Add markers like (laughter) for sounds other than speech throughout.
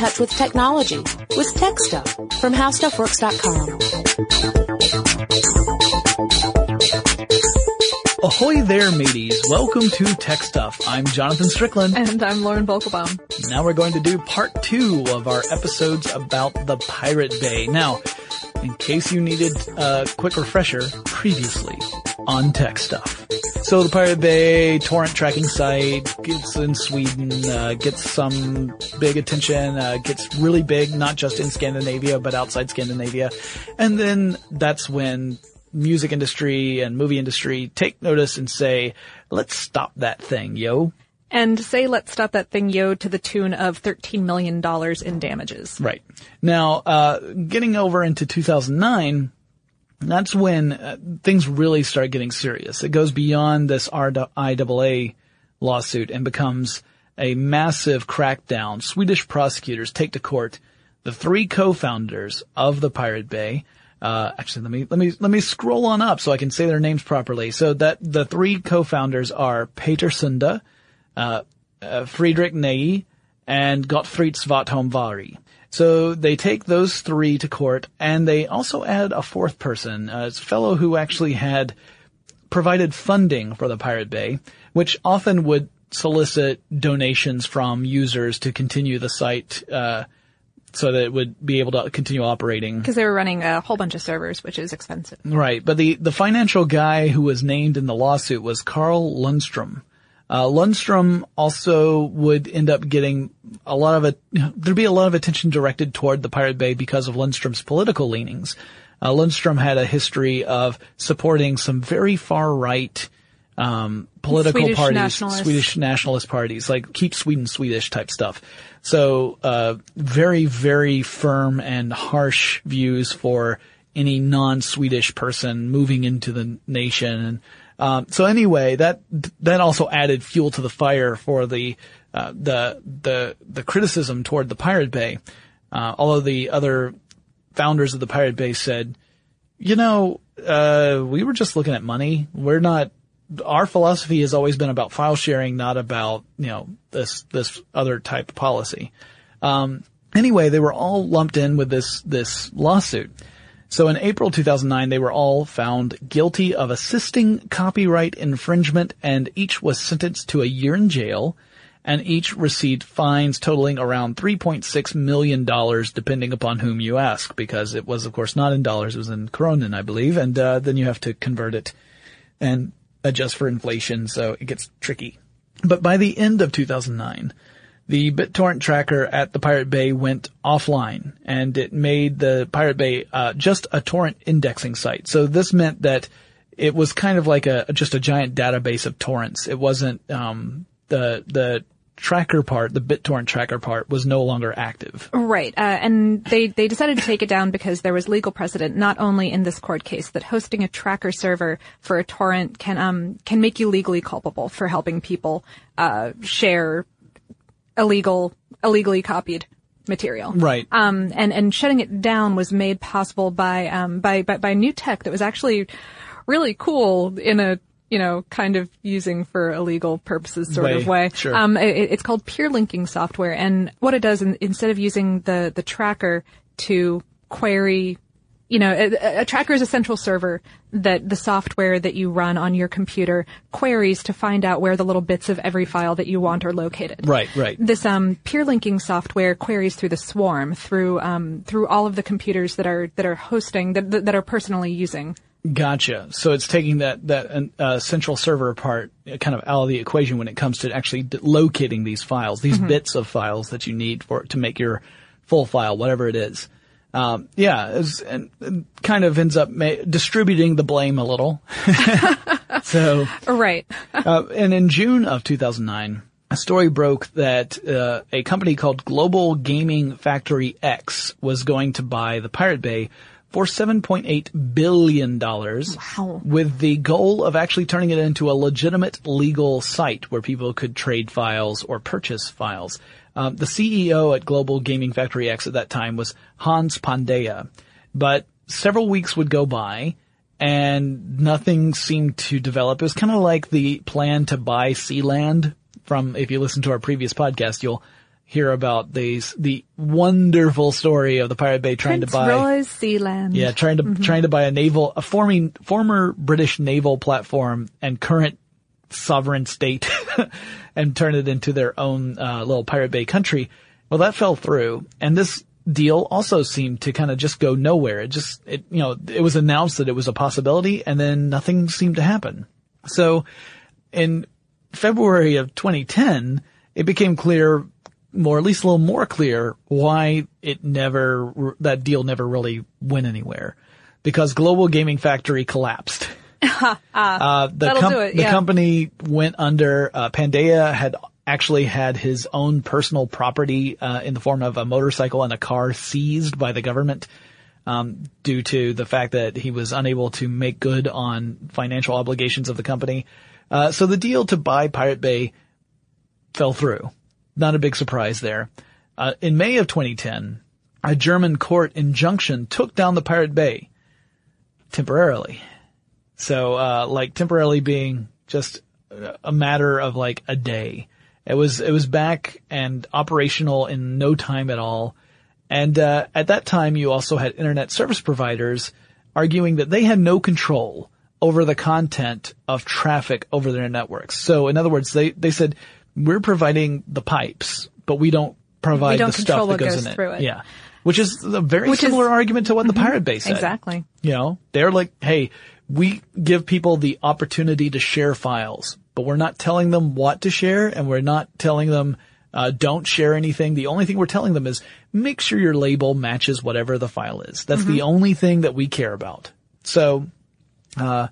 touch with technology with Tech Stuff from HowStuffWorks.com. Ahoy there, mateys. Welcome to Tech Stuff. I'm Jonathan Strickland. And I'm Lauren Vogelbaum. Now we're going to do part two of our episodes about the Pirate Bay. Now, in case you needed a quick refresher, previously on Tech Stuff. So the Pirate Bay torrent tracking site gets in Sweden, uh, gets some big attention, uh, gets really big, not just in Scandinavia, but outside Scandinavia. And then that's when music industry and movie industry take notice and say, let's stop that thing, yo. And say let's stop that thing, yo, to the tune of $13 million in damages. Right. Now, uh, getting over into 2009, that's when uh, things really start getting serious. It goes beyond this RIAA lawsuit and becomes a massive crackdown. Swedish prosecutors take to court the three co-founders of the Pirate Bay, uh, actually, let me let me let me scroll on up so I can say their names properly. So that the three co-founders are Peter Sunde, uh, uh, Friedrich Neij, and Gottfrid Svartholm Warg. So they take those three to court, and they also add a fourth person, a fellow who actually had provided funding for the Pirate Bay, which often would solicit donations from users to continue the site. Uh, so that it would be able to continue operating. Because they were running a whole bunch of servers, which is expensive. Right. But the, the financial guy who was named in the lawsuit was Carl Lundstrom. Uh, Lundstrom also would end up getting a lot of it, there'd be a lot of attention directed toward the Pirate Bay because of Lundstrom's political leanings. Uh, Lundstrom had a history of supporting some very far right, um, political Swedish parties. Swedish nationalist parties, like keep Sweden Swedish type stuff. So, uh, very, very firm and harsh views for any non-Swedish person moving into the nation. And, um, so anyway, that, that also added fuel to the fire for the, uh, the, the, the criticism toward the Pirate Bay. Uh, although the other founders of the Pirate Bay said, you know, uh, we were just looking at money. We're not, our philosophy has always been about file sharing, not about, you know, this, this other type of policy. Um, anyway, they were all lumped in with this, this lawsuit. So in April 2009, they were all found guilty of assisting copyright infringement and each was sentenced to a year in jail and each received fines totaling around $3.6 million depending upon whom you ask because it was of course not in dollars, it was in kronen, I believe, and uh, then you have to convert it and adjust for inflation, so it gets tricky. But by the end of 2009, the BitTorrent tracker at the Pirate Bay went offline and it made the Pirate Bay uh, just a torrent indexing site. So this meant that it was kind of like a just a giant database of torrents. It wasn't um, the the tracker part, the BitTorrent tracker part, was no longer active. Right, uh, and they they decided to take it down because there was legal precedent, not only in this court case, that hosting a tracker server for a torrent can um can make you legally culpable for helping people uh, share illegal illegally copied material. Right. Um, and and shutting it down was made possible by um by by, by new tech that was actually really cool in a you know, kind of using for illegal purposes sort Way, of way. sure. Um, it, it's called peer linking software, and what it does, in, instead of using the the tracker to query, you know, a, a tracker is a central server that the software that you run on your computer queries to find out where the little bits of every file that you want are located. Right, right. This um, peer linking software queries through the swarm, through um, through all of the computers that are that are hosting that that are personally using Gotcha. So it's taking that that uh, central server part uh, kind of out of the equation when it comes to actually d- locating these files, these bits of files that you need for to make your full file, whatever it is. Um, yeah, and, and kind of ends up ma- distributing the blame a little. (laughs) so Right. uh, and in June of 2009, a story broke that uh, a company called Global Gaming Factory X was going to buy the Pirate Bay for 7.8 billion dollars Wow. with the goal of actually turning it into a legitimate legal site where people could trade files or purchase files. Um, the CEO at Global Gaming Factory X at that time was Hans Pandeya, but several weeks would go by and nothing seemed to develop. It was kind of like the plan to buy Sealand from, if you listen to our previous podcast, you'll hear about these, the wonderful story of the Pirate Bay trying Prince to buy. Roy's Sealand. Yeah, trying to trying to buy a naval, a forming former British naval platform and current sovereign state, (laughs) and turn it into their own uh, little Pirate Bay country. Well, that fell through, and this deal also seemed to kind of just go nowhere. It just, it you know, it was announced that it was a possibility, and then nothing seemed to happen. So, in February of 2010, it became clear, more at least a little more clear, why it never that deal never really went anywhere, because Global Gaming Factory collapsed. (laughs) (laughs) uh, the, do it, the company went under. Uh, Pandeya had actually had his own personal property uh, in the form of a motorcycle and a car seized by the government um, due to the fact that he was unable to make good on financial obligations of the company. Uh, so the deal to buy Pirate Bay fell through. Not a big surprise there. Uh, in May of 2010, a German court injunction took down the Pirate Bay temporarily. So, uh, like temporarily being just a matter of like a day. It was, it was back and operational in no time at all. And, uh, at that time you also had internet service providers arguing that they had no control over the content of traffic over their networks. So in other words, they, they said, we're providing the pipes, but we don't provide don't the stuff that goes, goes in it. through it. Yeah. Which is a very Which is- Mm-hmm. similar argument to what the Pirate Bay said. Exactly. You know, they're like, hey, we give people the opportunity to share files, but we're not telling them what to share and we're not telling them, uh, don't share anything. The only thing we're telling them is make sure your label matches whatever the file is. That's the only thing that we care about. So, uh,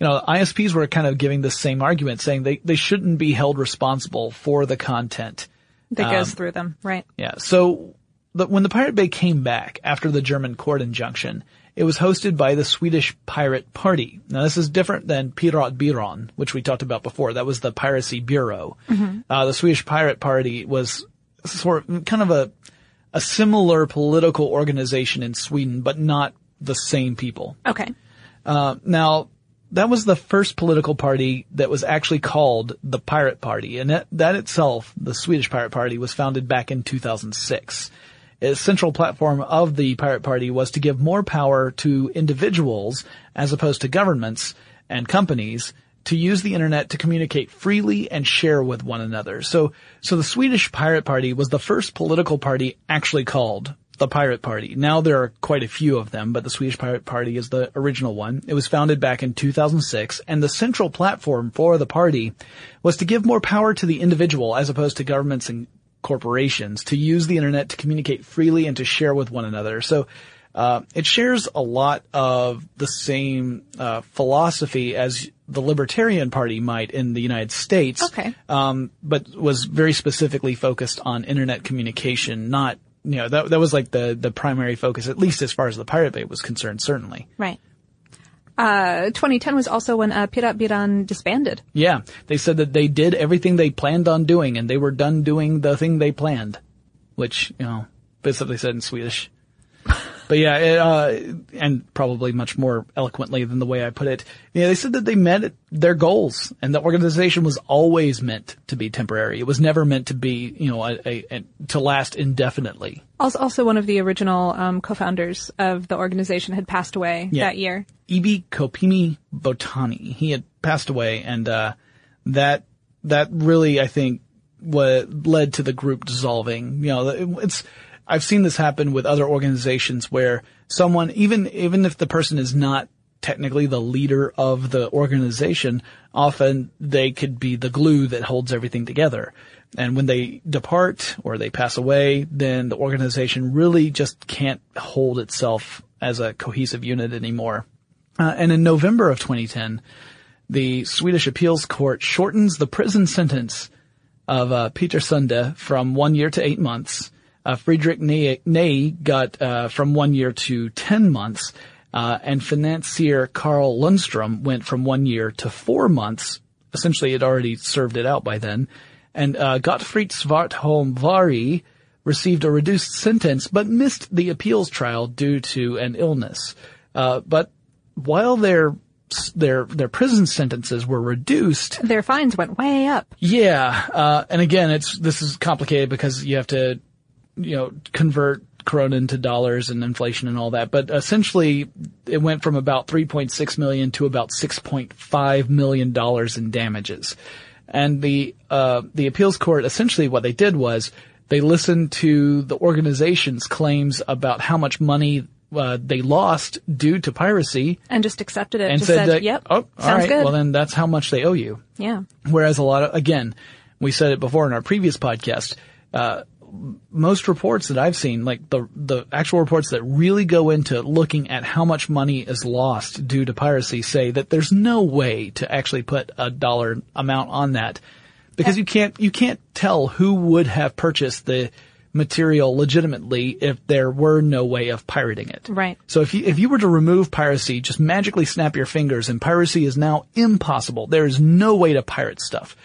you know, ISPs were kind of giving the same argument saying they, they shouldn't be held responsible for the content. That Um, goes through them, right? Yeah. So the, when the Pirate Bay came back after the German court injunction, it was hosted by the Swedish Pirate Party. Now this is different than Pirat Byrån, which we talked about before. That was the Piracy Bureau. Uh, the Swedish Pirate Party was sort of kind of a a similar political organization in Sweden, but not the same people. Okay. Uh, now, that was the first political party that was actually called the Pirate Party, and that, that itself, the Swedish Pirate Party, was founded back in 2006. Its central platform of the Pirate Party was to give more power to individuals as opposed to governments and companies to use the internet to communicate freely and share with one another. So, so the Swedish Pirate Party was the first political party actually called the Pirate Party. Now there are quite a few of them, but the Swedish Pirate Party is the original one. It was founded back in 2006, and the central platform for the party was to give more power to the individual as opposed to governments and corporations to use the internet to communicate freely and to share with one another. So, uh, it shares a lot of the same uh, philosophy as the Libertarian Party might in the United States Okay. um, but was very specifically focused on internet communication, not, you know, that, that was like the, the primary focus, at least as far as the Pirate Bay was concerned, certainly. Right. Uh, 2010 was also when uh, Pirat Byrån disbanded. Yeah. They said that they did everything they planned on doing and they were done doing the thing they planned, which, you know, basically said in Swedish. But yeah, it, uh, and probably much more eloquently than the way I put it. Yeah, they said that they met their goals and the organization was always meant to be temporary. It was never meant to be, you know, a, a, a to last indefinitely. Also, also one of the original um, co-founders of the organization had passed away Yeah. that year. Ibi Kopimi Botani. He had passed away and, uh, that, that really, I think, what led to the group dissolving. You know, it- it's, I've seen this happen with other organizations where someone, even, even if the person is not technically the leader of the organization, often they could be the glue that holds everything together. And when they depart or they pass away, then the organization really just can't hold itself as a cohesive unit anymore. Uh, and in November of 2010, the Swedish appeals court shortens the prison sentence of uh, Peter Sunde from one year to eight months. Uh, Friedrich Neij, got uh, from one year to ten months, uh, and financier Carl Lundstrom went from one year to four months. Essentially, it already served it out by then. And uh, Gottfrid Svartholm Warg received a reduced sentence, but missed the appeals trial due to an illness. Uh, but while they're their their prison sentences were reduced. Their fines went way up. Yeah, uh, and again, it's this is complicated because you have to, you know, convert krona into dollars and inflation and all that. But essentially, it went from about 3.6 million to about 6.5 million dollars in damages. And the uh, the appeals court essentially what they did was they listened to the organization's claims about how much money uh, they lost due to piracy And just accepted it. and said, said, yep, oh, all sounds right, good. well then that's how much they owe you. yeah. Whereas a lot of, again, we said it before in our previous podcast, uh, most reports that I've seen, like the, the actual reports that really go into looking at how much money is lost due to piracy say that there's no way to actually put a dollar amount on that because you can't, you can't tell who would have purchased the material legitimately if there were no way of pirating it. Right. So if you, if you were to remove piracy, just magically snap your fingers and piracy is now impossible. There is no way to pirate stuff.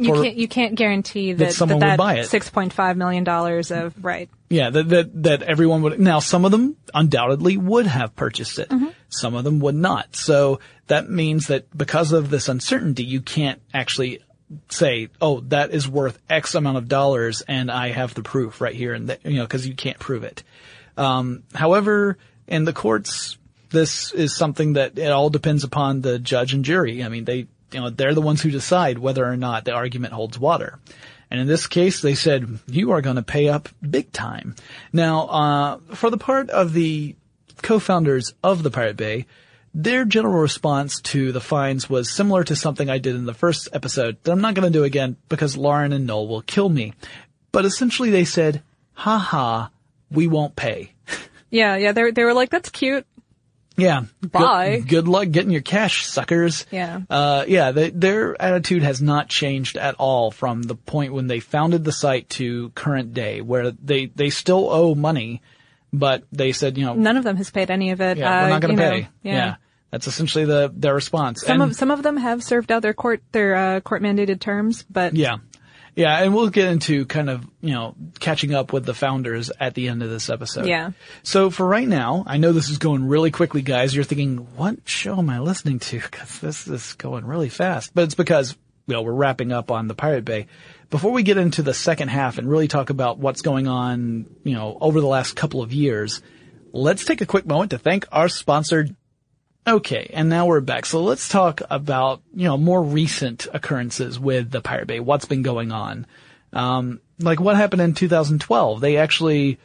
You can't you can't guarantee that someone that, would buy it. six point five million dollars of right. Yeah, that, that, that everyone would, now some of them undoubtedly would have purchased it. Some of them would not. So that means that because of this uncertainty, you can't actually say, oh, that is worth X amount of dollars and I have the proof right here and that, you know, cause you can't prove it. Um, however, in the courts, this is something that it all depends upon the judge and jury. I mean, they, you know, they're the ones who decide whether or not the argument holds water. And in this case, they said, you are going to pay up big time. Now, uh, for the part of the co-founders of the Pirate Bay, their general response to the fines was similar to something I did in the first episode that I'm not going to do again because Lauren and Noel will kill me. But essentially they said, ha ha, we won't pay. (laughs) Yeah, yeah. They they were like, that's cute. Yeah. Bye. Good, good luck getting your cash, suckers. Yeah. Uh, yeah, they, their attitude has not changed at all from the point when they founded the site to current day, where they, they still owe money, but they said, you know, None of them has paid any of it. yeah, we're Uh, not going to you know, pay. yeah. That's essentially the, their response. Some And- of some of them have served out their court their uh, court mandated terms, but Yeah. Yeah, and we'll get into kind of, you know, catching up with the founders at the end of this episode. Yeah. So for right now, I know this is going really quickly, guys. You're thinking, what show am I listening to? (laughs) Cause this is going really fast. But it's because, you know, we're wrapping up on the Pirate Bay. Before we get into the second half and really talk about what's going on, you know, over the last couple of years, let's take a quick moment to thank our sponsor, Okay, and now we're back. So let's talk about, you know, more recent occurrences with the Pirate Bay. What's been going on? Um, like what happened in 2012? They actually,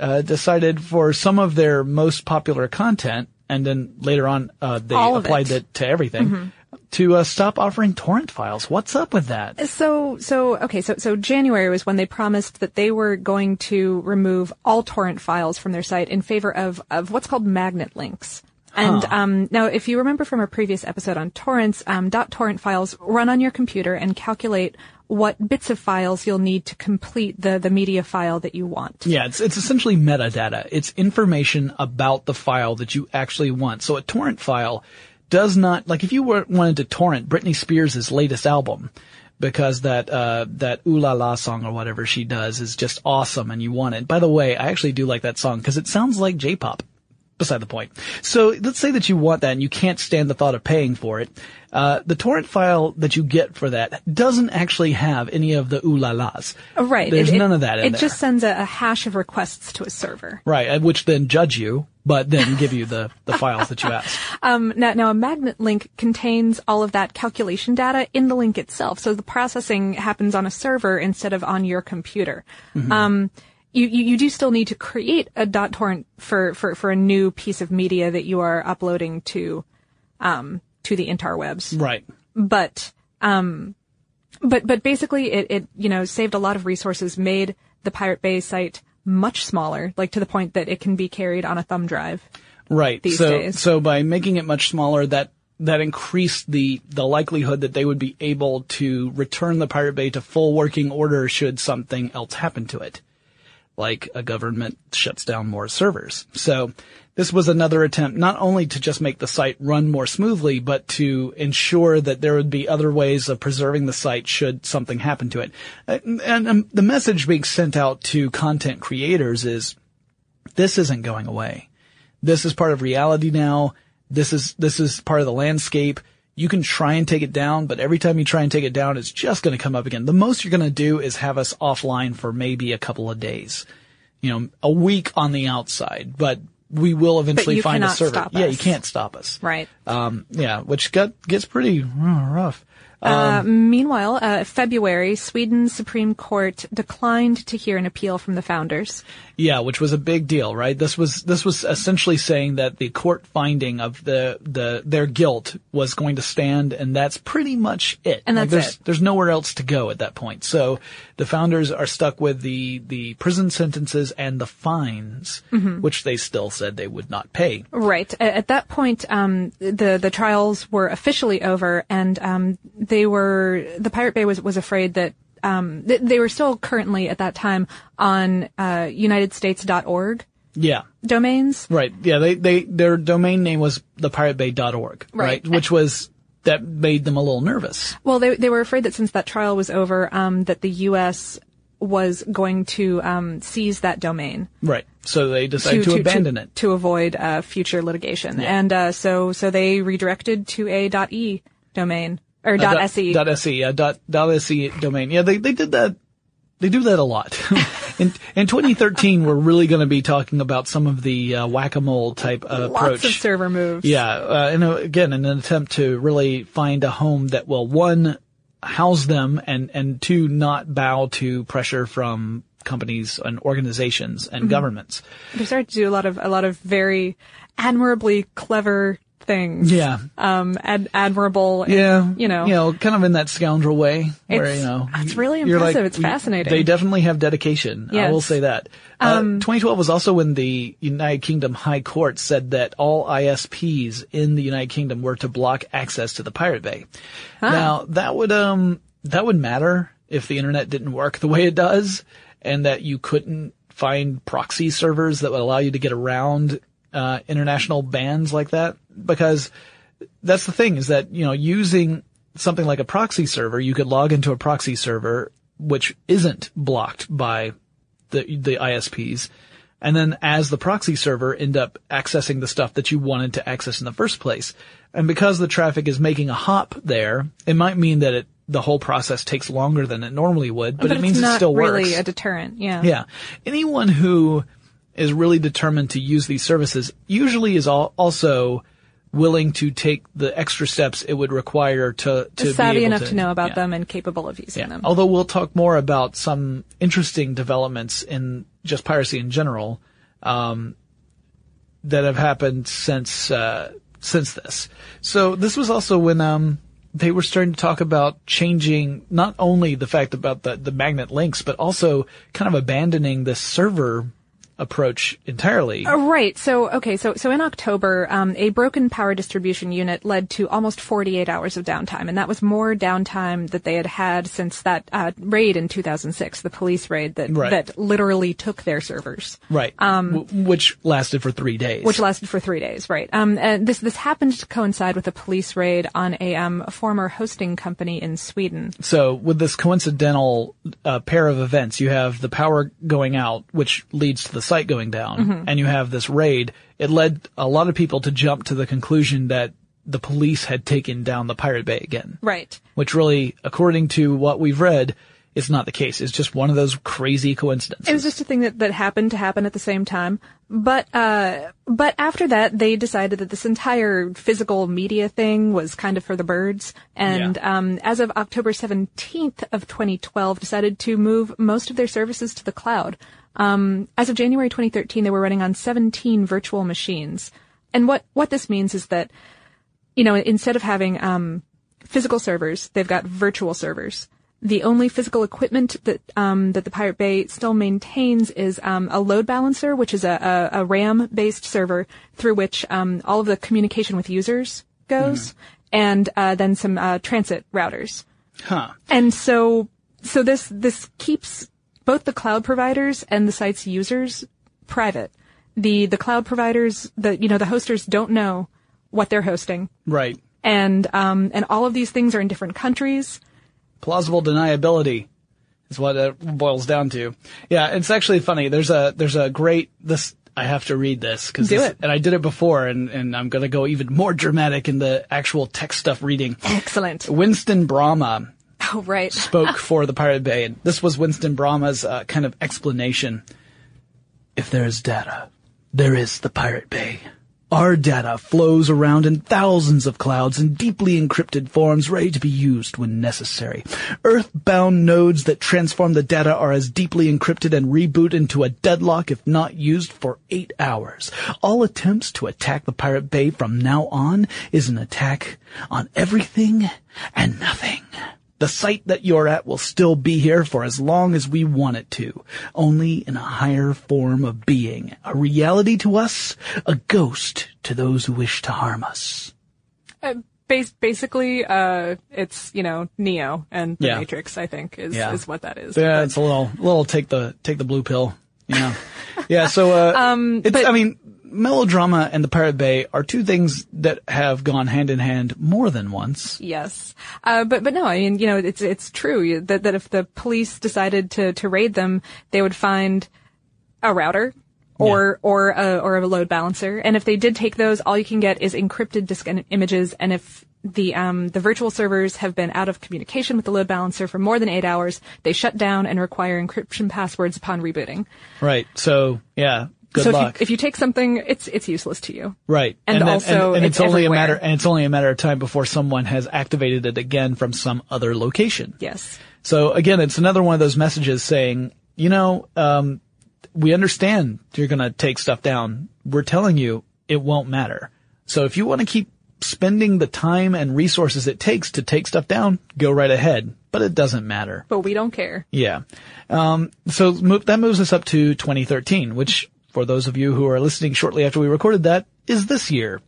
uh, decided for some of their most popular content, and then later on, uh, they applied it. it to everything, to, uh, stop offering torrent files. What's up with that? So, so, okay, so, so January was when they promised that they were going to remove all torrent files from their site in favor of, of what's called magnet links. And, um, now if you remember from a previous episode on torrents, um, .torrent files run on your computer and calculate what bits of files you'll need to complete the, the media file that you want. Yeah, it's it's essentially metadata. It's information about the file that you actually want. So a torrent file does not like if you were, wanted to torrent Britney Spears' latest album because that uh that ooh la la song or whatever she does is just awesome and you want it. By the way, I actually do like that song because it sounds like J-pop. Beside the point. So let's say that you want that and you can't stand the thought of paying for it. Uh, the torrent file that you get for that doesn't actually have any of the ooh la las. Oh, Right. There's It- it- none of that in It there. just sends a, a hash of requests to a server. Right, uh, which then judge you, but then give you the, the files that you (laughs) asked. Um, now, now a magnet link contains all of that calculation data in the link itself. So the processing happens on a server instead of on your computer. Um, you, you, you do still need to create a dot .torrent for, for, for a new piece of media that you are uploading to, um, to the interwebs. Right. But, um, but, but basically it, it, you know, saved a lot of resources, made the Pirate Bay site much smaller, like to the point that it can be carried on a thumb drive. Right. These so, days. so by making it much smaller, that, that increased the, the likelihood that they would be able to return the Pirate Bay to full working order should something else happen to it. Like a government shuts down more servers. So this was another attempt not only to just make the site run more smoothly, but to ensure that there would be other ways of preserving the site should something happen to it. And, and um, the message being sent out to content creators is this isn't going away. This is part of reality now. This is, this is part of the landscape. You can try and take it down, but every time you try and take it down, it's just going to come up again. The most you're going to do is have us offline for maybe a couple of days, you know, a week on the outside, but we will eventually find a server. stop yeah, you can't stop us. Right. Um, yeah, which got, gets pretty uh, rough. Uh, meanwhile, uh, February, Sweden's Supreme Court declined to hear an appeal from the founders. Yeah, which was a big deal, right? This was this was essentially saying that the court finding of the the their guilt was going to stand, and that's pretty much it. And Like, that's there's, it. There's nowhere else to go at that point. So the founders are stuck with the the prison sentences and the fines, Mm-hmm. which they still said they would not pay. Right. At that point, um, the the trials were officially over, and um, they were the Pirate Bay was was afraid that um, th- they were still currently at that time on uh, UnitedStates.org Yeah. domains. Right. Yeah. They, they, their domain name was thepiratebay.org. Right. Right. Which was, that made them a little nervous. Well, they they were afraid that since that trial was over, um, that the U.S. was going to um, seize that domain. Right. So they decided to, abandon it. to avoid uh, future litigation, and uh, so so they redirected to a .e domain or Uh, .se. Dot .se, yeah, dot, dot .se domain. Yeah, they, they did that. They do that a lot. (laughs) in, in 2013, we're really going to be talking about some of the uh, whack-a-mole type uh, approach. Lots of server moves. Yeah, uh, and uh, again, in an attempt to really find a home that will one house them and and two not bow to pressure from companies and organizations and Mm-hmm. governments. They started to do a lot of a lot of very admirably clever things. Yeah. Um, ad- admirable. and, Yeah, You know. you know, kind of in that scoundrel way, where It's- you know, it's really impressive. It's fascinating. They definitely have dedication. I Yes. Um, will say that. Uh, 2012 was also when the United Kingdom High Court said that all ISPs in the United Kingdom were to block access to the Pirate Bay. Now that would um that would matter if the internet didn't work the way it does, and that you couldn't find proxy servers that would allow you to get around uh, international bans like that because that's the thing is that, you know, using something like a proxy server, you could log into a proxy server which isn't blocked by the, the ISPs. And then as the proxy server end up accessing the stuff that you wanted to access in the first place. And because the traffic is making a hop there, it might mean that it, the whole process takes longer than it normally would, but, But, it means it still really works. a deterrent. Yeah. Yeah. Anyone who is really determined to use these services usually is al- also willing to take the extra steps it would require to, to be Savvy enough to, know about yeah. them and capable of using Yeah. them. Although we'll talk more about some interesting developments in just piracy in general, um, that have happened since, uh, since this. So this was also when, um, they were starting to talk about changing not only the fact about the, the magnet links, but also kind of abandoning the server approach entirely. Uh, Right. So, okay. So, so in October, um, a broken power distribution unit led to almost 48 hours of downtime, and that was more downtime that they had had since that uh, raid in 2006, the police raid that Right. that literally took their servers. Right. Um, which lasted for three days. Which lasted for three days, right? Um, and this this happened to coincide with a police raid on a um, former hosting company in Sweden. So with this coincidental uh, pair of events, you have the power going out, which leads to the site going down, Mm-hmm. and you have this raid. It led a lot of people to jump to the conclusion that the police had taken down the Pirate Bay again, Right. which really, according to what we've read, is not the case. It's just one of those crazy coincidences. It was just a thing that, that happened to happen at the same time. But, uh, but after that, they decided that this entire physical media thing was kind of for the birds. And, Yeah. um, as of October 17th of 2012, decided to move most of their services to the cloud. Um, as of January 2013, they were running on 17 virtual machines. And what, what this means is that, you know, instead of having, um, physical servers, they've got virtual servers. The only physical equipment that um, that the Pirate Bay still maintains is um, a load balancer, which is a, a, a RAM-based server through which um, all of the communication with users goes, and uh, then some uh, transit routers. huh. And so, so this this keeps both the cloud providers and the site's users private. The the cloud providers, the you know the hosters don't know what they're hosting, Right. and um, and all of these things are in different countries. plausible deniability is what it boils down to. Yeah, it's actually funny. There's a there's a great this I have to read this because and I did it before, and and I'm gonna go even more dramatic in the actual text stuff reading. Excellent. Winston Brahma (laughs) Oh, right. spoke for the Pirate Bay, and this was Winston Brahma's uh, kind of explanation. If there is data, there is the Pirate Bay. Our data flows around in thousands of clouds in deeply encrypted forms ready to be used when necessary. Earthbound nodes that transform the data are as deeply encrypted and reboot into a deadlock if not used for eight hours. All attempts to attack the Pirate Bay from now on is an attack on everything and nothing. The site that you're at will still be here for as long as we want it to, only in a higher form of being. A reality to us, a ghost to those who wish to harm us. Uh, bas- basically, uh, it's, you know, Neo and the Yeah. Matrix, I think, is, Yeah. is what that is. Yeah, it's a little, little take the, take the blue pill, you know. (laughs) yeah, so, uh, um, it's, but- I mean, melodrama and the Pirate Bay are two things that have gone hand in hand more than once. Yes. Uh, but, but no, I mean, you know, it's, it's true that, that if the police decided to, to raid them, they would find a router or, or a, or a load balancer. And if they did take those, all you can get is encrypted disk images. And if the, um, the virtual servers have been out of communication with the load balancer for more than eight hours, they shut down and require encryption passwords upon rebooting. Right. So, yeah, good so luck. if you, if you take something, it's, it's useless to you. Right. And also and, it's it's, only everywhere. a matter, and it's only a matter of time before someone has activated it again from some other location. Yes. So again, it's another one of those messages saying, you know, um, we understand you're going to take stuff down. We're telling you it won't matter. So if you want to keep spending the time and resources it takes to take stuff down, go right ahead. But it doesn't matter. But we don't care. Yeah. Um, so move, that moves us up to 2013, which for those of you who are listening shortly after we recorded that is this year.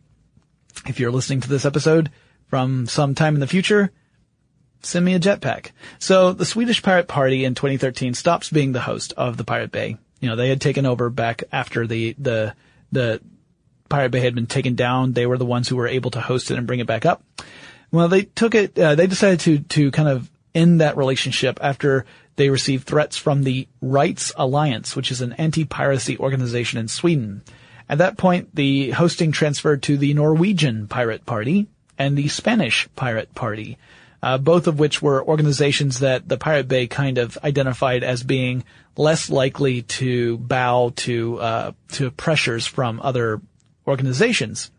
If you're listening to this episode from some time in the future, send me a jetpack. So the Swedish Pirate Party in 2013 stops being the host of the Pirate Bay. You know, they had taken over back after the, the, the Pirate Bay had been taken down. They were the ones who were able to host it and bring it back up. Well, they took it, uh, they decided to, to kind of end that relationship after they received threats from the Rights Alliance, which is an anti-piracy organization in Sweden. At that point, the hosting transferred to the Norwegian Pirate Party and the Spanish Pirate Party, uh, both of which were organizations that the Pirate Bay kind of identified as being less likely to bow to, uh, to pressures from other organizations.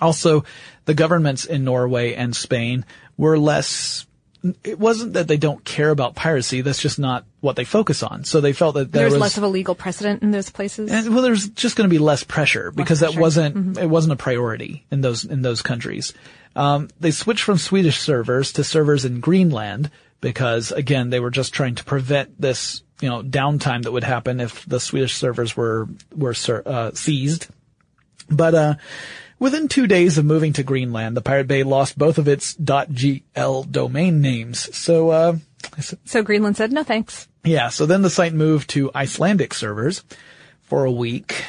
Also, the governments in Norway and Spain were less, it wasn't that they don't care about piracy, that's just not what they focus on. So they felt that there There's was less of a legal precedent in those places. and, well, there's just going to be less pressure because that wasn't it wasn't a priority in those in those countries. Um, they switched from Swedish servers to servers in Greenland because again they were just trying to prevent this you know downtime that would happen if the Swedish servers were were uh, seized. But uh, within two days of moving to Greenland, the Pirate Bay lost both of its .gl domain names. So uh, so Greenland said, no thanks. yeah, so then the site moved to Icelandic servers for a week.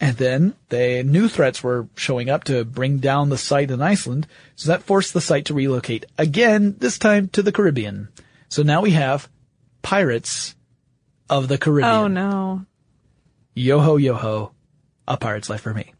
And then the new threats were showing up to bring down the site in Iceland. So that forced the site to relocate again, this time to the Caribbean. So now we have pirates of the Caribbean. Oh no. Yo ho yo ho, a pirate's life for me.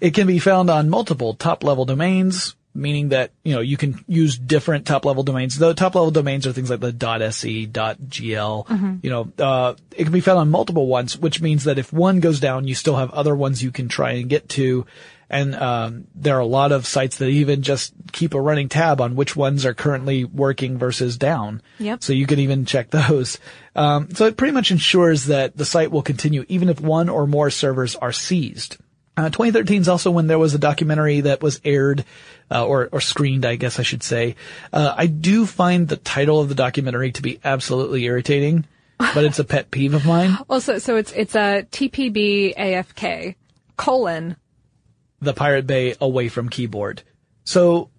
It can be found on multiple top level domains, meaning that, you know, you can use different top level domains. The top level domains are things like the .se, .gl, you know, uh, it can be found on multiple ones, which means that if one goes down, you still have other ones you can try and get to. And, um, there are a lot of sites that even just keep a running tab on which ones are currently working versus down. Yep. So you can even check those. Um, so it pretty much ensures that the site will continue even if one or more servers are seized. Uh, 2013 is also when there was a documentary that was aired, uh, or, or screened, I guess I should say. Uh, I do find the title of the documentary to be absolutely irritating, but it's a pet (laughs) peeve of mine. Also, so, so it's, it's a TPB AFK colon. The Pirate Bay away from keyboard. So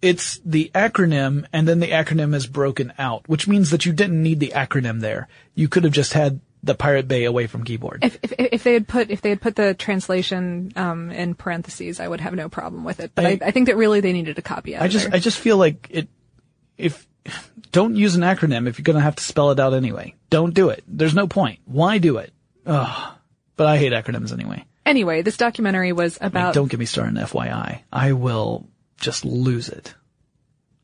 it's the acronym and then the acronym is broken out, which means that you didn't need the acronym there. You could have just had the Pirate Bay away from keyboard. If, if, if they had put, if they had put the translation, um, in parentheses, I would have no problem with it. But I, I- I, think that really they needed a copy out I just, there. I just feel like it, if, (laughs) don't use an acronym if you're gonna have to spell it out anyway. Don't do it. There's no point. Why do it? Ugh. But I hate acronyms anyway. Anyway, this documentary was I mean, about don't get me started on FYI. I will just lose it.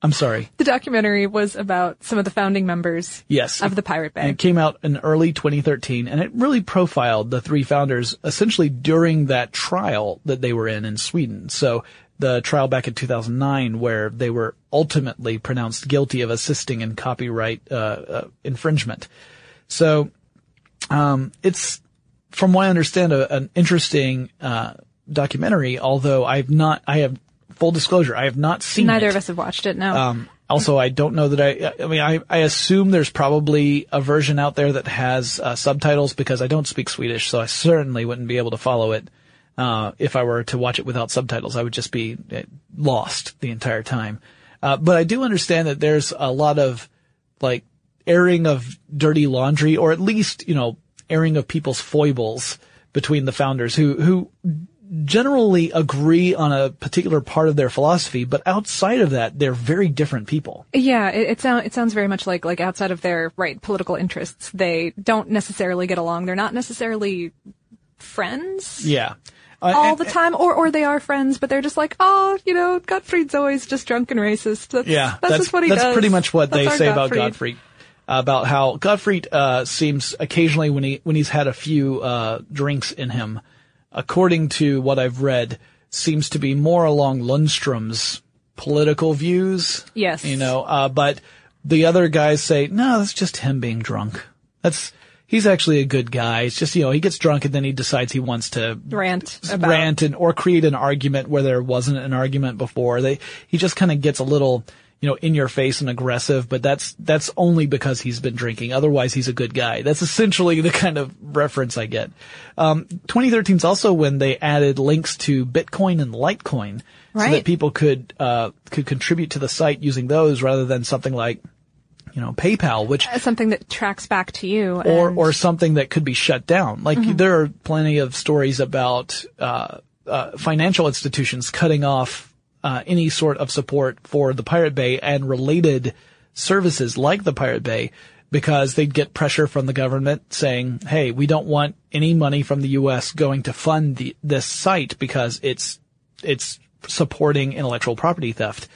I'm sorry. the documentary was about some of the founding members Yes. of the Pirate And Bay. it came out in early 2013 and it really profiled the three founders essentially during that trial that they were in in Sweden. So the trial back in 2009 where they were ultimately pronounced guilty of assisting in copyright uh, uh, infringement. So um, it's from what I understand a, an interesting uh, documentary although I've not I have full disclosure I have not seen Neither it. of us have watched it. No. Um, also, I don't know that I, I mean, I, I assume there's probably a version out there that has uh, subtitles because I don't speak Swedish, so I certainly wouldn't be able to follow it. Uh, if I were to watch it without subtitles, I would just be uh, lost the entire time. Uh, but I do understand that there's a lot of, like, airing of dirty laundry, or at least, you know, airing of people's foibles between the founders who, who generally agree on a particular part of their philosophy, but outside of that, they're very different people. Yeah, it, it sounds it sounds very much like like outside of their right political interests, they don't necessarily get along. They're not necessarily friends Yeah. Uh, all and- the time, or or they are friends, but they're just like, oh, you know, Gottfrid's always just drunk and racist. That's, Yeah, that's, just what he that's does. pretty much what That's they say about Gottfrid. About how Gottfrid uh, seems occasionally when he when he's had a few uh, drinks in him, according to what I've read, seems to be more along Lundstrom's political views. Yes. you know, uh, but the other guys say no, that's just him being drunk. That's he's actually a good guy. It's just you know he gets drunk and then he decides he wants to Rant about rant and or create an argument where there wasn't an argument before. They he just kind of gets a little you know in your face and aggressive, but that's that's only because he's been drinking. Otherwise, he's a good guy. That's essentially the kind of reference I get. Um, 2013 is also when they added links to Bitcoin and Litecoin, so that people could uh, could contribute to the site using those rather than something like you know PayPal, which something that tracks back to you. or and- or something that could be shut down. Like there are plenty of stories about uh, uh, financial institutions cutting off uh, any sort of support for the Pirate Bay and related services like the Pirate Bay because they'd get pressure from the government saying, "Hey, we don't want any money from the U.S. going to fund the, this site because it's it's supporting intellectual property theft."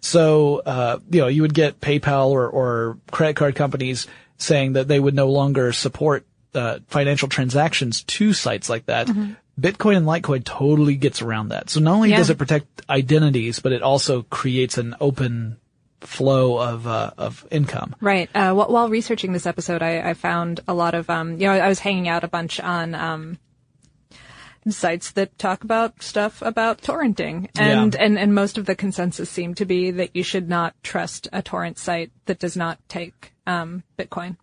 So, uh, you know, you would get PayPal or, or credit card companies saying that they would no longer support uh, financial transactions to sites like that. Bitcoin and Litecoin totally gets around that. So not only Yeah. does it protect identities, but it also creates an open flow of uh, of income. Right. Uh, wh- while researching this episode, I, I found a lot of, um, you know, I was hanging out a bunch on um, sites that talk about stuff about torrenting, and, Yeah. and and most of the consensus seemed to be that you should not trust a torrent site that does not take um, Bitcoin.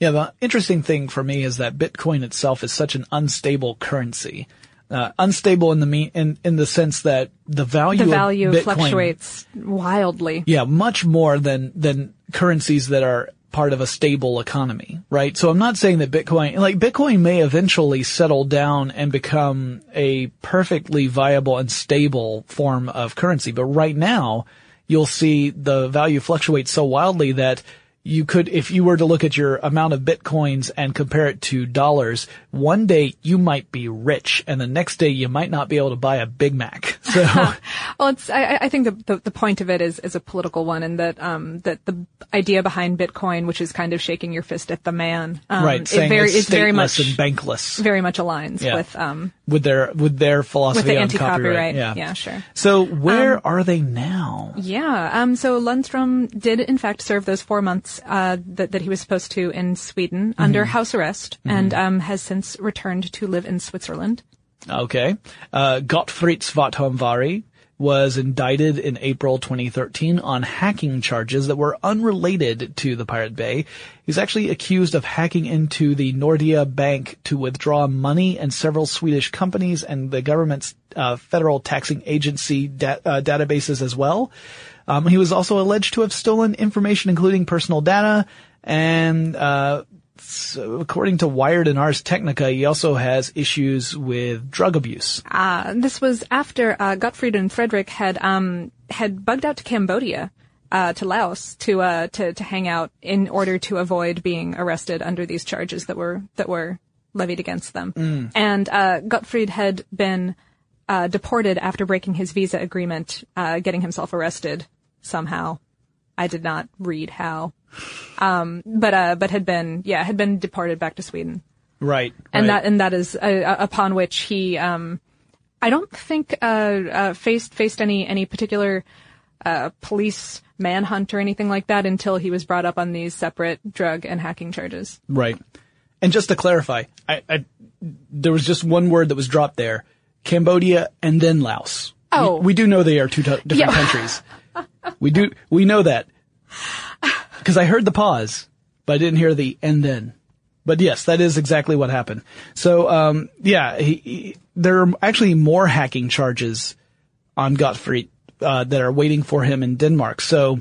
Yeah, the interesting thing for me is that Bitcoin itself is such an unstable currency. Uh, unstable in the me- in in the sense that the value The value of Bitcoin, fluctuates wildly. Yeah, much more than than currencies that are part of a stable economy, right? So I'm not saying that Bitcoin, like Bitcoin may eventually settle down and become a perfectly viable and stable form of currency, but right now you'll see the value fluctuate so wildly that you could, if you were to look at your amount of bitcoins and compare it to dollars, one day you might be rich and the next day you might not be able to buy a Big Mac. (laughs) So, (laughs) Well, it's, I, I think the, the, the point of it is, is a political one and that, um, that the idea behind Bitcoin, which is kind of shaking your fist at the man, um, right, it very, it's it's very much, and bankless. very much aligns Yeah. with, um, with their with their philosophy with the on anti-copyright. copyright. Yeah. yeah, sure. So where are they now? Yeah. Um, so Lundstrom did in fact serve those four months uh, that, that he was supposed to in Sweden Mm-hmm. under house arrest, and um, has since returned to live in Switzerland. Okay. Uh, Gottfrid Svartholm Warg was indicted in April 2013 on hacking charges that were unrelated to the Pirate Bay. He's actually accused of hacking into the Nordea Bank to withdraw money and several Swedish companies and the government's uh, federal taxing agency da- uh, databases as well. Um, he was also alleged to have stolen information, including personal data, and uh, so according to Wired and Ars Technica, he also has issues with drug abuse. Uh, this was after uh, Gottfrid and Frederick had um, had bugged out to Cambodia. Uh, to Laos to uh, to to hang out in order to avoid being arrested under these charges that were that were levied against them. And uh, Gottfrid had been uh, deported after breaking his visa agreement, uh, getting himself arrested somehow. I did not read how, um, but uh, but had been yeah had been deported back to Sweden, Right. and right. that and that is uh, upon which he um, I don't think uh, uh, faced faced any any particular uh, police manhunt or anything like that until he was brought up on these separate drug and hacking charges. Right. And just to clarify, I, I, there was just one word that was dropped there. Cambodia and then Laos. Oh. We, we do know they are two t- different Yeah. countries. We do, we know that. Cause I heard the pause, but I didn't hear the and then. But yes, that is exactly what happened. So, um, yeah, he, he, there are actually more hacking charges on Gottfrid, uh, that are waiting for him in Denmark. So,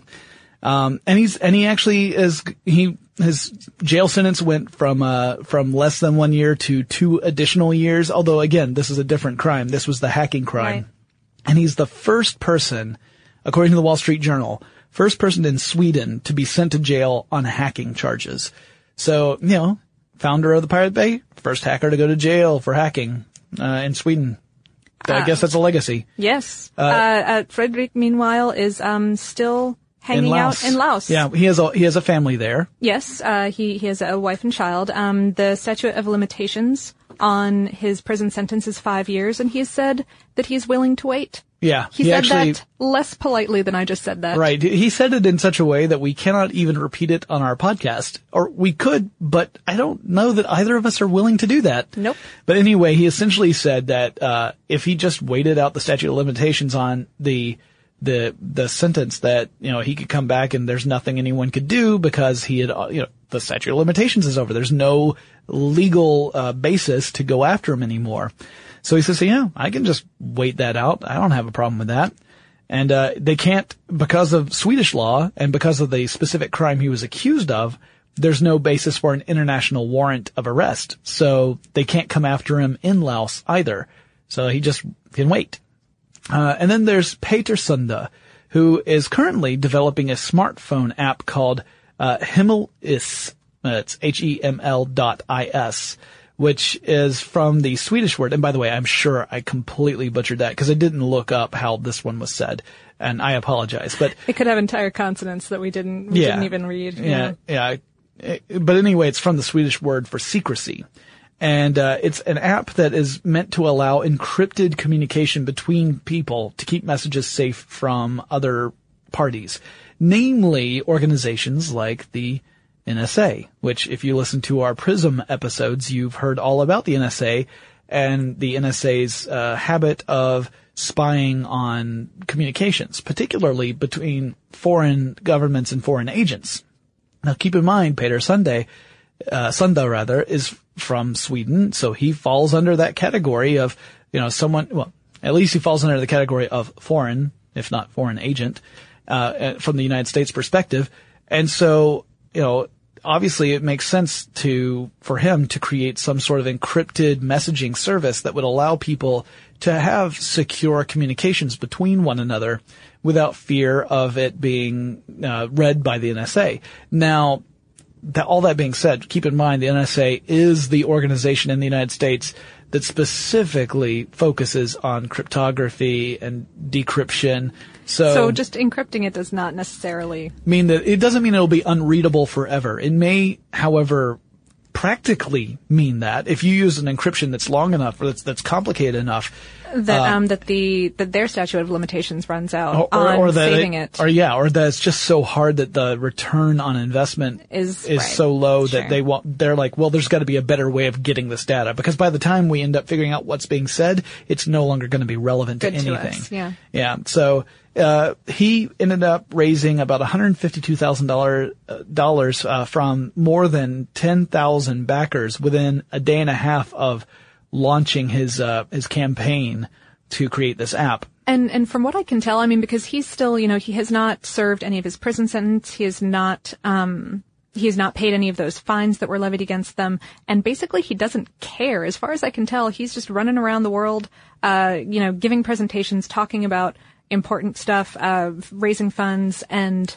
um, and he's, and he actually is, he, his jail sentence went from, uh, from less than one year to two additional years. Although again, this is a different crime. This was the hacking crime. Right. And he's the first person, according to the Wall Street Journal, first person in Sweden to be sent to jail on hacking charges. So, you know, founder of the Pirate Bay, first hacker to go to jail for hacking, uh, in Sweden. I guess that's a legacy. Yes. Uh, uh, Fredrik, meanwhile, is um, still hanging in out in Laos. Yeah, he has a, he has a family there. Yes, uh, he he has a wife and child. Um, the statute of limitations on his prison sentence is five years, and he has said that he's willing to wait. Yeah, He, he said actually- that less politely than I just said that. Right. He said it in such a way that we cannot even repeat it on our podcast. Or we could, but I don't know that either of us are willing to do that. Nope. But anyway, he essentially said that, uh, if he just waited out the statute of limitations on the, the, the sentence that, you know, he could come back and there's nothing anyone could do because he had, uh, you know, the statute of limitations is over. There's no legal, uh, basis to go after him anymore. So he says, yeah, I can just wait that out. I don't have a problem with that. And, uh, they can't, because of Swedish law and because of the specific crime he was accused of, there's no basis for an international warrant of arrest. So they can't come after him in Laos either. So he just can wait. Uh, and then there's Peter Sunde, who is currently developing a smartphone app called, uh, Himmelis. Uh, it's H-E-M-L dot I-S, which is from the Swedish word. And by the way, I'm sure I completely butchered that because I didn't look up how this one was said. And I apologize, but It could have entire consonants that we didn't we yeah. didn't even read. Yeah, yeah. Uh, But anyway, it's from the Swedish word for secrecy. And uh, it's an app that is meant to allow encrypted communication between people to keep messages safe from other parties, namely organizations like the NSA, which if you listen to our PRISM episodes, you've heard all about the NSA and the NSA's uh, habit of spying on communications, particularly between foreign governments and foreign agents. Now keep in mind, Peter Sunday, uh, Sunde rather, is from Sweden, so he falls under that category of, you know, someone, well, at least he falls under the category of foreign, if not foreign agent, uh, uh, from the United States perspective. And so, you know, obviously it makes sense to, for him to create some sort of encrypted messaging service that would allow people to have secure communications between one another without fear of it being uh, read by the NSA. Now, that, all that being said, keep in mind the NSA is the organization in the United States that specifically focuses on cryptography and decryption. So, So just encrypting it does not necessarily mean that it doesn't mean it'll be unreadable forever. It may, however, practically mean that if you use an encryption that's long enough or that's, that's complicated enough, that um that the that their statute of limitations runs out or, on or that saving it. or yeah, or that it's just so hard that the return on investment Is- is right. so low Sure. that they want they're like, well, there's got to be a better way of getting this data because by the time we end up figuring out what's being said, it's no longer going to be relevant Good to anything. yeah. yeah. So uh, he ended up raising about one hundred fifty-two thousand dollars dollars uh, from more than ten thousand backers within a day and a half of launching his uh, his campaign to create this app. And and from what I can tell, I mean, because he's still, you know, he has not served any of his prison sentence. He has not, um, he has not paid any of those fines that were levied against them. And basically, he doesn't care. As far as I can tell, he's just running around the world, uh, you know, giving presentations, talking about important stuff, uh, raising funds, and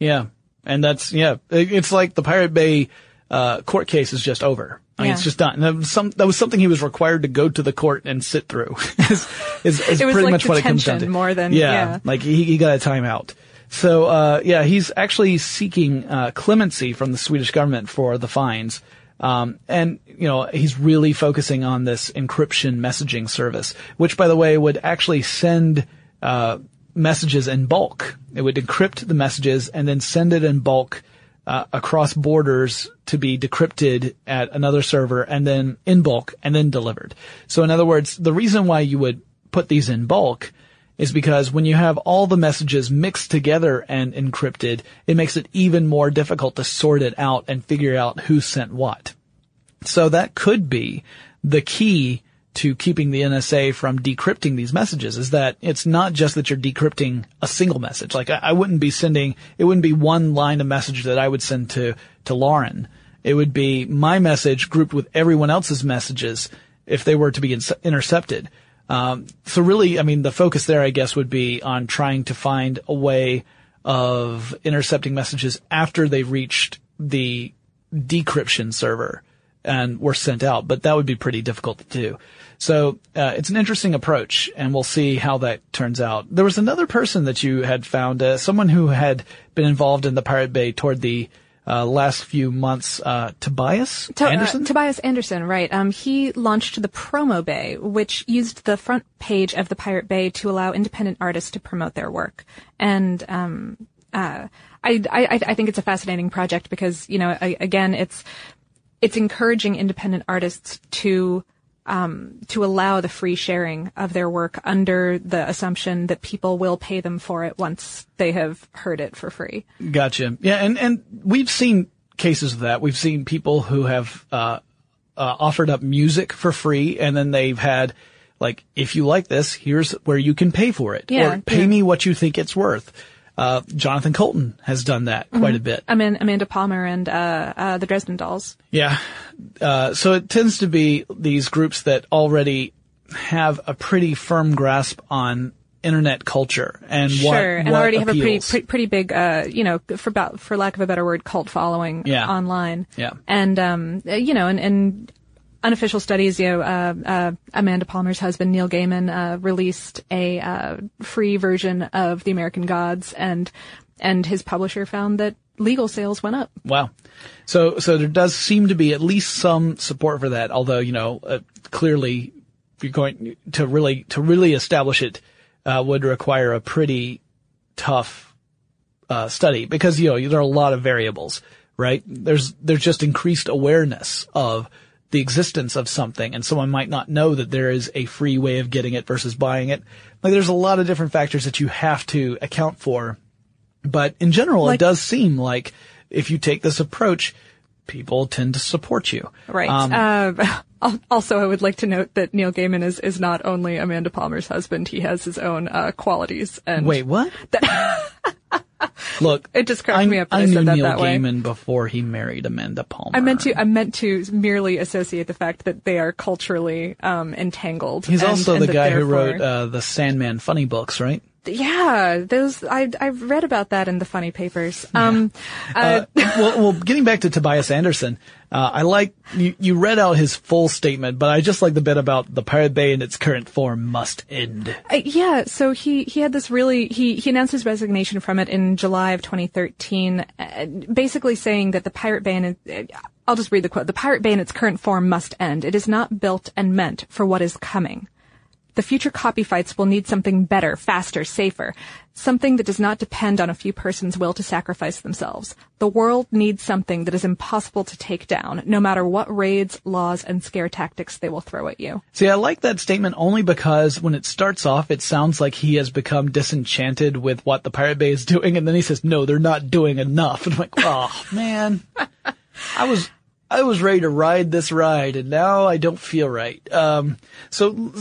Yeah. And that's, yeah, it's like the Pirate Bay, uh, court case is just over. I mean, Yeah. it's just done. That was, some, that was something he was required to go to the court and sit through. (laughs) is, is, is It was pretty like much what it comes down to. more than- yeah, yeah. like he, he got a timeout. So, uh, yeah, he's actually seeking, uh, clemency from the Swedish government for the fines. Um, and, you know, he's really focusing on this encryption messaging service, which by the way would actually send, uh, messages in bulk. It would encrypt the messages and then send it in bulk, uh, across borders to be decrypted at another server and then in bulk and then delivered. So in other words, the reason why you would put these in bulk is because when you have all the messages mixed together and encrypted, it makes it even more difficult to sort it out and figure out who sent what. So that could be the key to keeping the NSA from decrypting these messages is that it's not just that you're decrypting a single message. Like I, I wouldn't be sending, it wouldn't be one line of message that I would send to, to Lauren. It would be my message grouped with everyone else's messages if they were to be in- intercepted. Um, so really, I mean, the focus there, I guess, would be on trying to find a way of intercepting messages after they've reached the decryption server and were sent out, but that would be pretty difficult to do. So uh, it's an interesting approach, and we'll see how that turns out. There was another person that you had found, uh, someone who had been involved in the Pirate Bay toward the uh, last few months, uh, Tobias To- uh, Andersson. Tobias Andersson, right. Um, he launched the Promo Bay, which used the front page of the Pirate Bay to allow independent artists to promote their work. And, um, uh, I, I, I think it's a fascinating project because, you know, I, again, it's, it's encouraging independent artists to, um, to allow the free sharing of their work under the assumption that people will pay them for it once they have heard it for free. Gotcha. Yeah, and and we've seen cases of that. We've seen people who have uh, uh, offered up music for free, and then they've had like, if you like this, here's where you can pay for it, Yeah, or pay yeah. me what you think it's worth. Uh, Jonathan Coulton has done that quite a bit. Aman- Amanda Palmer and uh, uh, the Dresden Dolls. Yeah. Uh, so it tends to be these groups that already have a pretty firm grasp on internet culture and what, sure, and what already have a pretty appeals. pretty, pretty big, uh, you know, for about for lack of a better word, cult following Yeah. online. Yeah. and um, uh, you know, and, and unofficial studies, you know, uh, uh, Amanda Palmer's husband Neil Gaiman uh, released a uh, free version of The American Gods, and and his publisher found that legal sales went up. Wow. So, so there does seem to be at least some support for that, although, you know, uh, clearly you're going to really, to really establish it, uh, would require a pretty tough, uh, study because, you know, there are a lot of variables, right? There's, there's just increased awareness of the existence of something and someone might not know that there is a free way of getting it versus buying it. Like there's a lot of different factors that you have to account for but in general, it does seem like if you take this approach, people tend to support you. Right. Um, uh, (laughs) also, I would like to note that Neil Gaiman is, is not only Amanda Palmer's husband; he has his own uh, qualities. And wait, what? (laughs) (laughs) Look, It just cracked I, me up I I knew that Neil that way. Gaiman before he married Amanda Palmer. I meant to. I meant to merely associate the fact that they are culturally um, entangled. He's and- also and the guy who wrote uh, the Sandman funny books, right? Yeah, those. I I've read about that in the funny papers. Um, uh, (laughs) well, well, getting back to Tobias Andersson, uh, I like you, you read out his full statement, but I just like the bit about the Pirate Bay in its current form must end. Uh, yeah, so he, he had this really, he, he announced his resignation from it in July of 2013, uh, basically saying that the Pirate Bay, in, uh, I'll just read the quote, the Pirate Bay in its current form must end. It is not built and meant for what is coming. The future copy fights will need something better, faster, safer. Something that does not depend on a few persons' will to sacrifice themselves. The world needs something that is impossible to take down, no matter what raids, laws, and scare tactics they will throw at you. See, I like that statement only because when it starts off, it sounds like he has become disenchanted with what the Pirate Bay is doing, and then he says, "No, they're not doing enough." (laughs) And I'm like, "Oh man, I was I was ready to ride this ride, and now I don't feel right." Um, so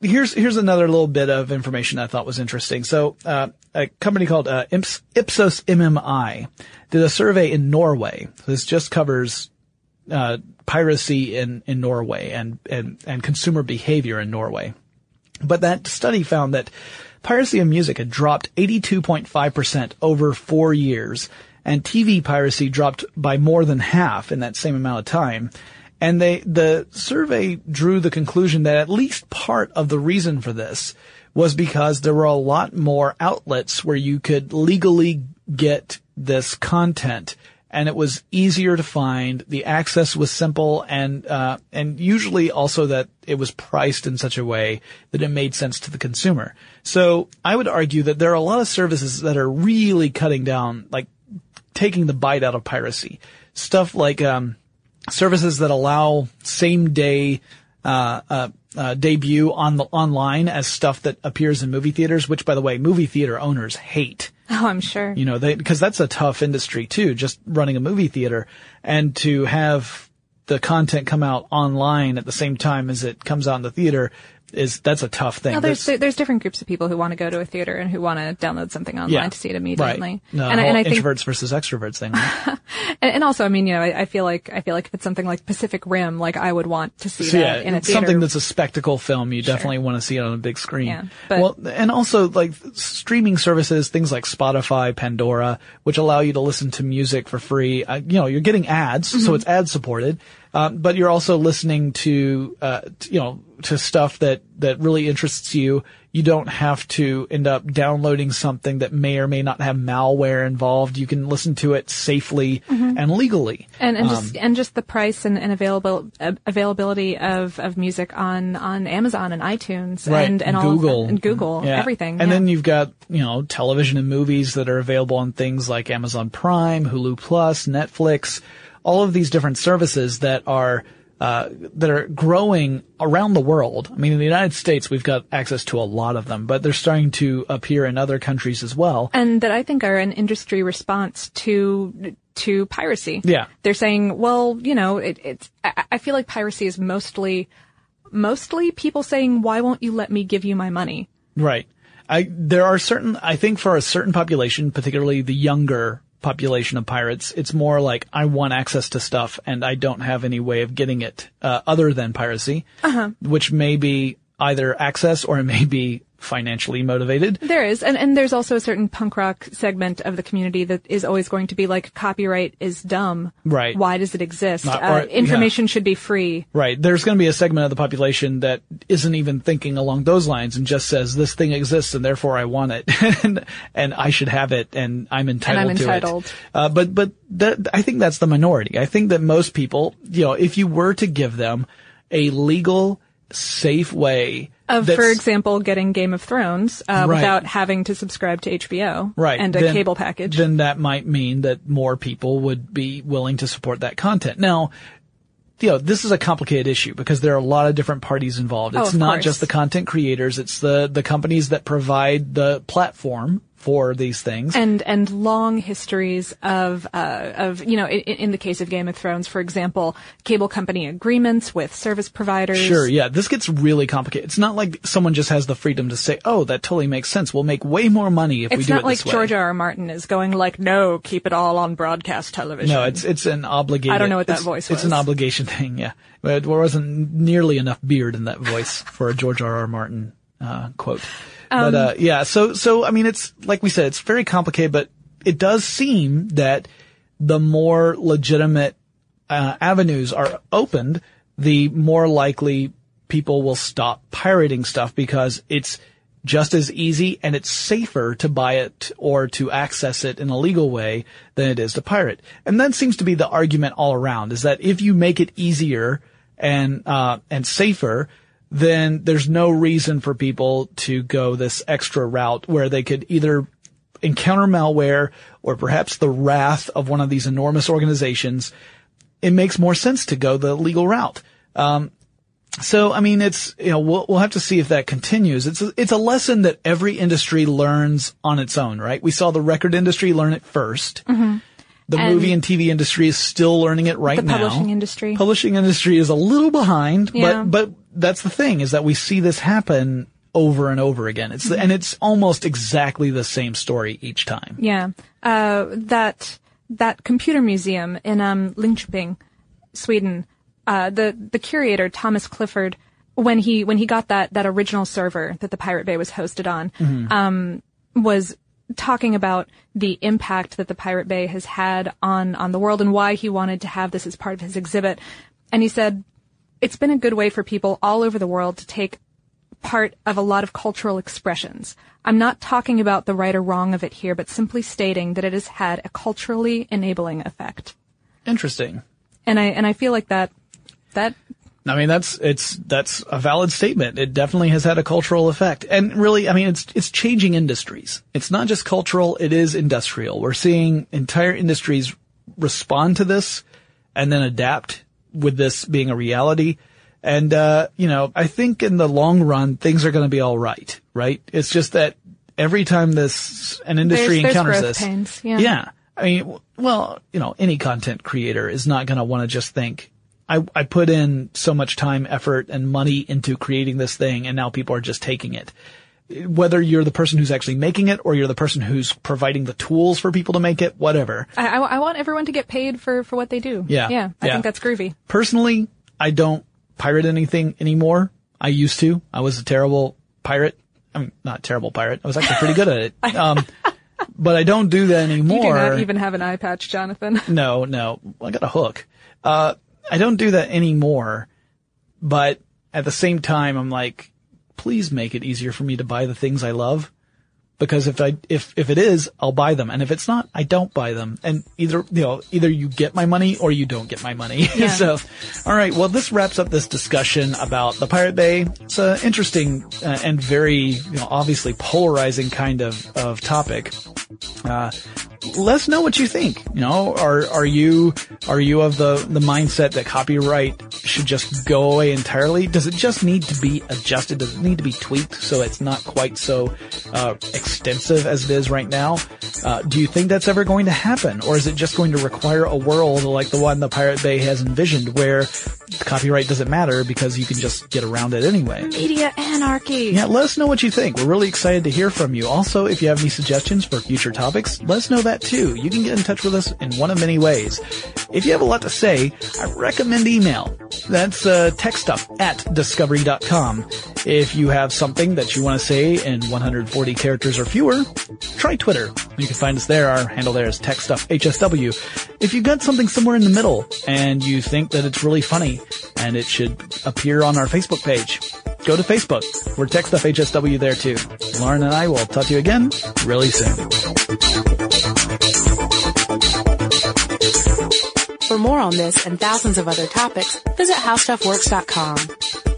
here's here's another little bit of information I thought was interesting. So uh, a company called uh, Ips- Ipsos MMI did a survey in Norway. This just covers uh, piracy in, in Norway and, and, and consumer behavior in Norway. But that study found that piracy of music had dropped 82.5% over four years. and TV piracy dropped by more than half in that same amount of time. And they, the survey drew the conclusion that at least part of the reason for this was because there were a lot more outlets where you could legally get this content and it was easier to find. The access was simple and, uh, and usually also that it was priced in such a way that it made sense to the consumer. So I would argue that there are a lot of services that are really cutting down, like taking the bite out of piracy. Stuff like, um, services that allow same day, uh, uh, uh, debut on the online as stuff that appears in movie theaters, which by the way, movie theater owners hate. Oh, I'm sure. You know, they, cause that's a tough industry too, just running a movie theater and to have the content come out online at the same time as it comes out in the theater is, that's a tough thing. Well, there's there's different groups of people who want to go to a theater and who want to download something online Yeah. to see it immediately. Right. No, and, I, whole and I think introverts versus extroverts thing. right? (laughs) And, and also, I mean, you know, I, I feel like I feel like if it's something like Pacific Rim, like I would want to see So that yeah, in a it's theater. something that's a spectacle film. You definitely want to see it on a big screen. Yeah, but- well, and also like streaming services, things like Spotify, Pandora, which allow you to listen to music for free. Uh, you know, you're getting ads, Mm-hmm. so it's ad supported, um, but you're also listening to, uh, t- you know, to stuff that that really interests you. You don't have to end up downloading something that may or may not have malware involved. You can listen to it safely Mm-hmm. and legally. and and Um, just and just the price and, and available uh, availability of, of music on, on Amazon and iTunes right. and and Google and Google Yeah. everything. And yeah. then you've got you know television and movies that are available on things like Amazon Prime, Hulu Plus, Netflix, all of these different services that are. Uh, that are growing around the world. I mean, in the United States, we've got access to a lot of them, but they're starting to appear in other countries as well. and that I think are an industry response to to piracy. Yeah. they're saying, well, you know, it, it's. I, I feel like piracy is mostly mostly people saying, why won't you let me give you my money? Right. I there are certain I think for a certain population, particularly the younger population of pirates, it's more like I want access to stuff and I don't have any way of getting it uh, other than piracy, uh-huh. which may be either access or it may be financially motivated. There is, and and there's also a certain punk rock segment of the community that is always going to be like, copyright is dumb. Right. Why does it exist? Not- uh, or- information should be free. Right. There's going to be a segment of the population that isn't even thinking along those lines and just says this thing exists and therefore I want it (laughs) and, and I should have it and I'm entitled I'm to entitled. it. Uh, but but that, I think that's the minority. I think that most people, you know, if you were to give them a legal, safe way Of, that's- for example, getting Game of Thrones uh, Right. without having to subscribe to HBO right, and a then- cable package. then that might mean that more people would be willing to support that content. Now, you know, this is a complicated issue because there are a lot of different parties involved. Oh, It's of not course. just the content creators, it's the, the companies that provide the platform for these things. and and long histories of uh, of you know in, in the case of Game of Thrones, for example, cable company agreements with service providers. Sure, yeah, this gets really complicated. It's not like someone just has the freedom to say, "Oh, that totally makes sense. We'll make way more money if we do it like this way." George R. R. Martin is going like, no, keep it all on broadcast television. No, it's it's an obligation. I don't know what that it's, voice It's an obligation (laughs) thing, yeah. But there wasn't nearly enough beard in that voice for a George R. R. Martin uh, quote. Um, but uh, yeah, so so I mean, it's like we said, it's very complicated, but it does seem that the more legitimate uh, avenues are opened, the more likely people will stop pirating stuff because it's just as easy and it's safer to buy it or to access it in a legal way than it is to pirate. And that seems to be the argument all around is that if you make it easier and, uh, and safer, then there's no reason for people to go this extra route where they could either encounter malware or perhaps the wrath of one of these enormous organizations. It makes more sense to go the legal route. Um, so, I mean, it's, you know, we'll, we'll have to see if that continues. It's a, it's a lesson that every industry learns on its own, right? We saw the record industry learn it 1st The Mm-hmm. And- movie and TV industry is still learning it right The now. publishing industry. Publishing industry is a little behind, Yeah. but, but that's the thing is that we see this happen over and over again. It's, and it's almost exactly the same story each time. Yeah, uh, that that computer museum in um, Linköping, Sweden. Uh, the the curator Thomas Clifford, when he when he got that that original server that the Pirate Bay was hosted on, Mm-hmm. um, was talking about the impact that the Pirate Bay has had on, on the world and why he wanted to have this as part of his exhibit. And he said, it's been a good way for people all over the world to take part of a lot of cultural expressions. I'm not talking about the right or wrong of it here, but simply stating that it has had a culturally enabling effect. Interesting. And I, and I feel like that, that I mean, that's, it's, that's a valid statement. It definitely has had a cultural effect. And really, I mean, it's, it's changing industries. It's not just cultural, it is industrial. We're seeing entire industries respond to this and then adapt with this being a reality. And, uh, you know, I think in the long run, things are going to be all right, right? It's just that every time this, an industry There's- there's encounters this. pains, yeah. yeah. I mean, well, you know, any content creator is not going to want to just think, I, I put in so much time, effort, and money into creating this thing, and now people are just taking it. Whether you're the person who's actually making it, or you're the person who's providing the tools for people to make it, whatever. I, I, I want everyone to get paid for, for what they do. Yeah. Yeah. I Yeah. think that's groovy. Personally, I don't pirate anything anymore. I used to. I was a terrible pirate. I mean, not terrible pirate. I was actually pretty good at it. (laughs) Um, but I don't do that anymore. You do not even have an eye patch, Jonathan. (laughs) No, no. I got a hook. Uh, I don't do that anymore, but at the same time, I'm like, please make it easier for me to buy the things I love. Because if I, if, if it is, I'll buy them. And if it's not, I don't buy them. And either, you know, either you get my money or you don't get my money. (laughs) Yeah. so, alright, well this wraps up this discussion about the Pirate Bay. It's an interesting uh, and very, you know, obviously polarizing kind of, of topic. Uh, let us know what you think. You know, are are you are you of the the mindset that copyright should just go away entirely? Does it just need to be adjusted? Does it need to be tweaked so it's not quite so uh, extensive as it is right now? Uh, do you think that's ever going to happen, or is it just going to require a world like the one the Pirate Bay has envisioned, where copyright doesn't matter because you can just get around it anyway? Media anarchy. Yeah, let us know what you think. We're really excited to hear from you. Also, if you have any suggestions for future topics, let us know that too. You can get in touch with us in one of many ways. If you have a lot to say, I recommend email. That's uh, techstuff at discovery.com. If you have something that you want to say in 140 characters or fewer, try Twitter. You can find us there. Our handle there is techstuffhsw. If you've got something somewhere in the middle and you think that it's really funny and it should appear on our Facebook page, go to Facebook. We're TechStuffHSW there too. Lauren and I will talk to you again really soon. For more on this and thousands of other topics, visit howstuffworks.com.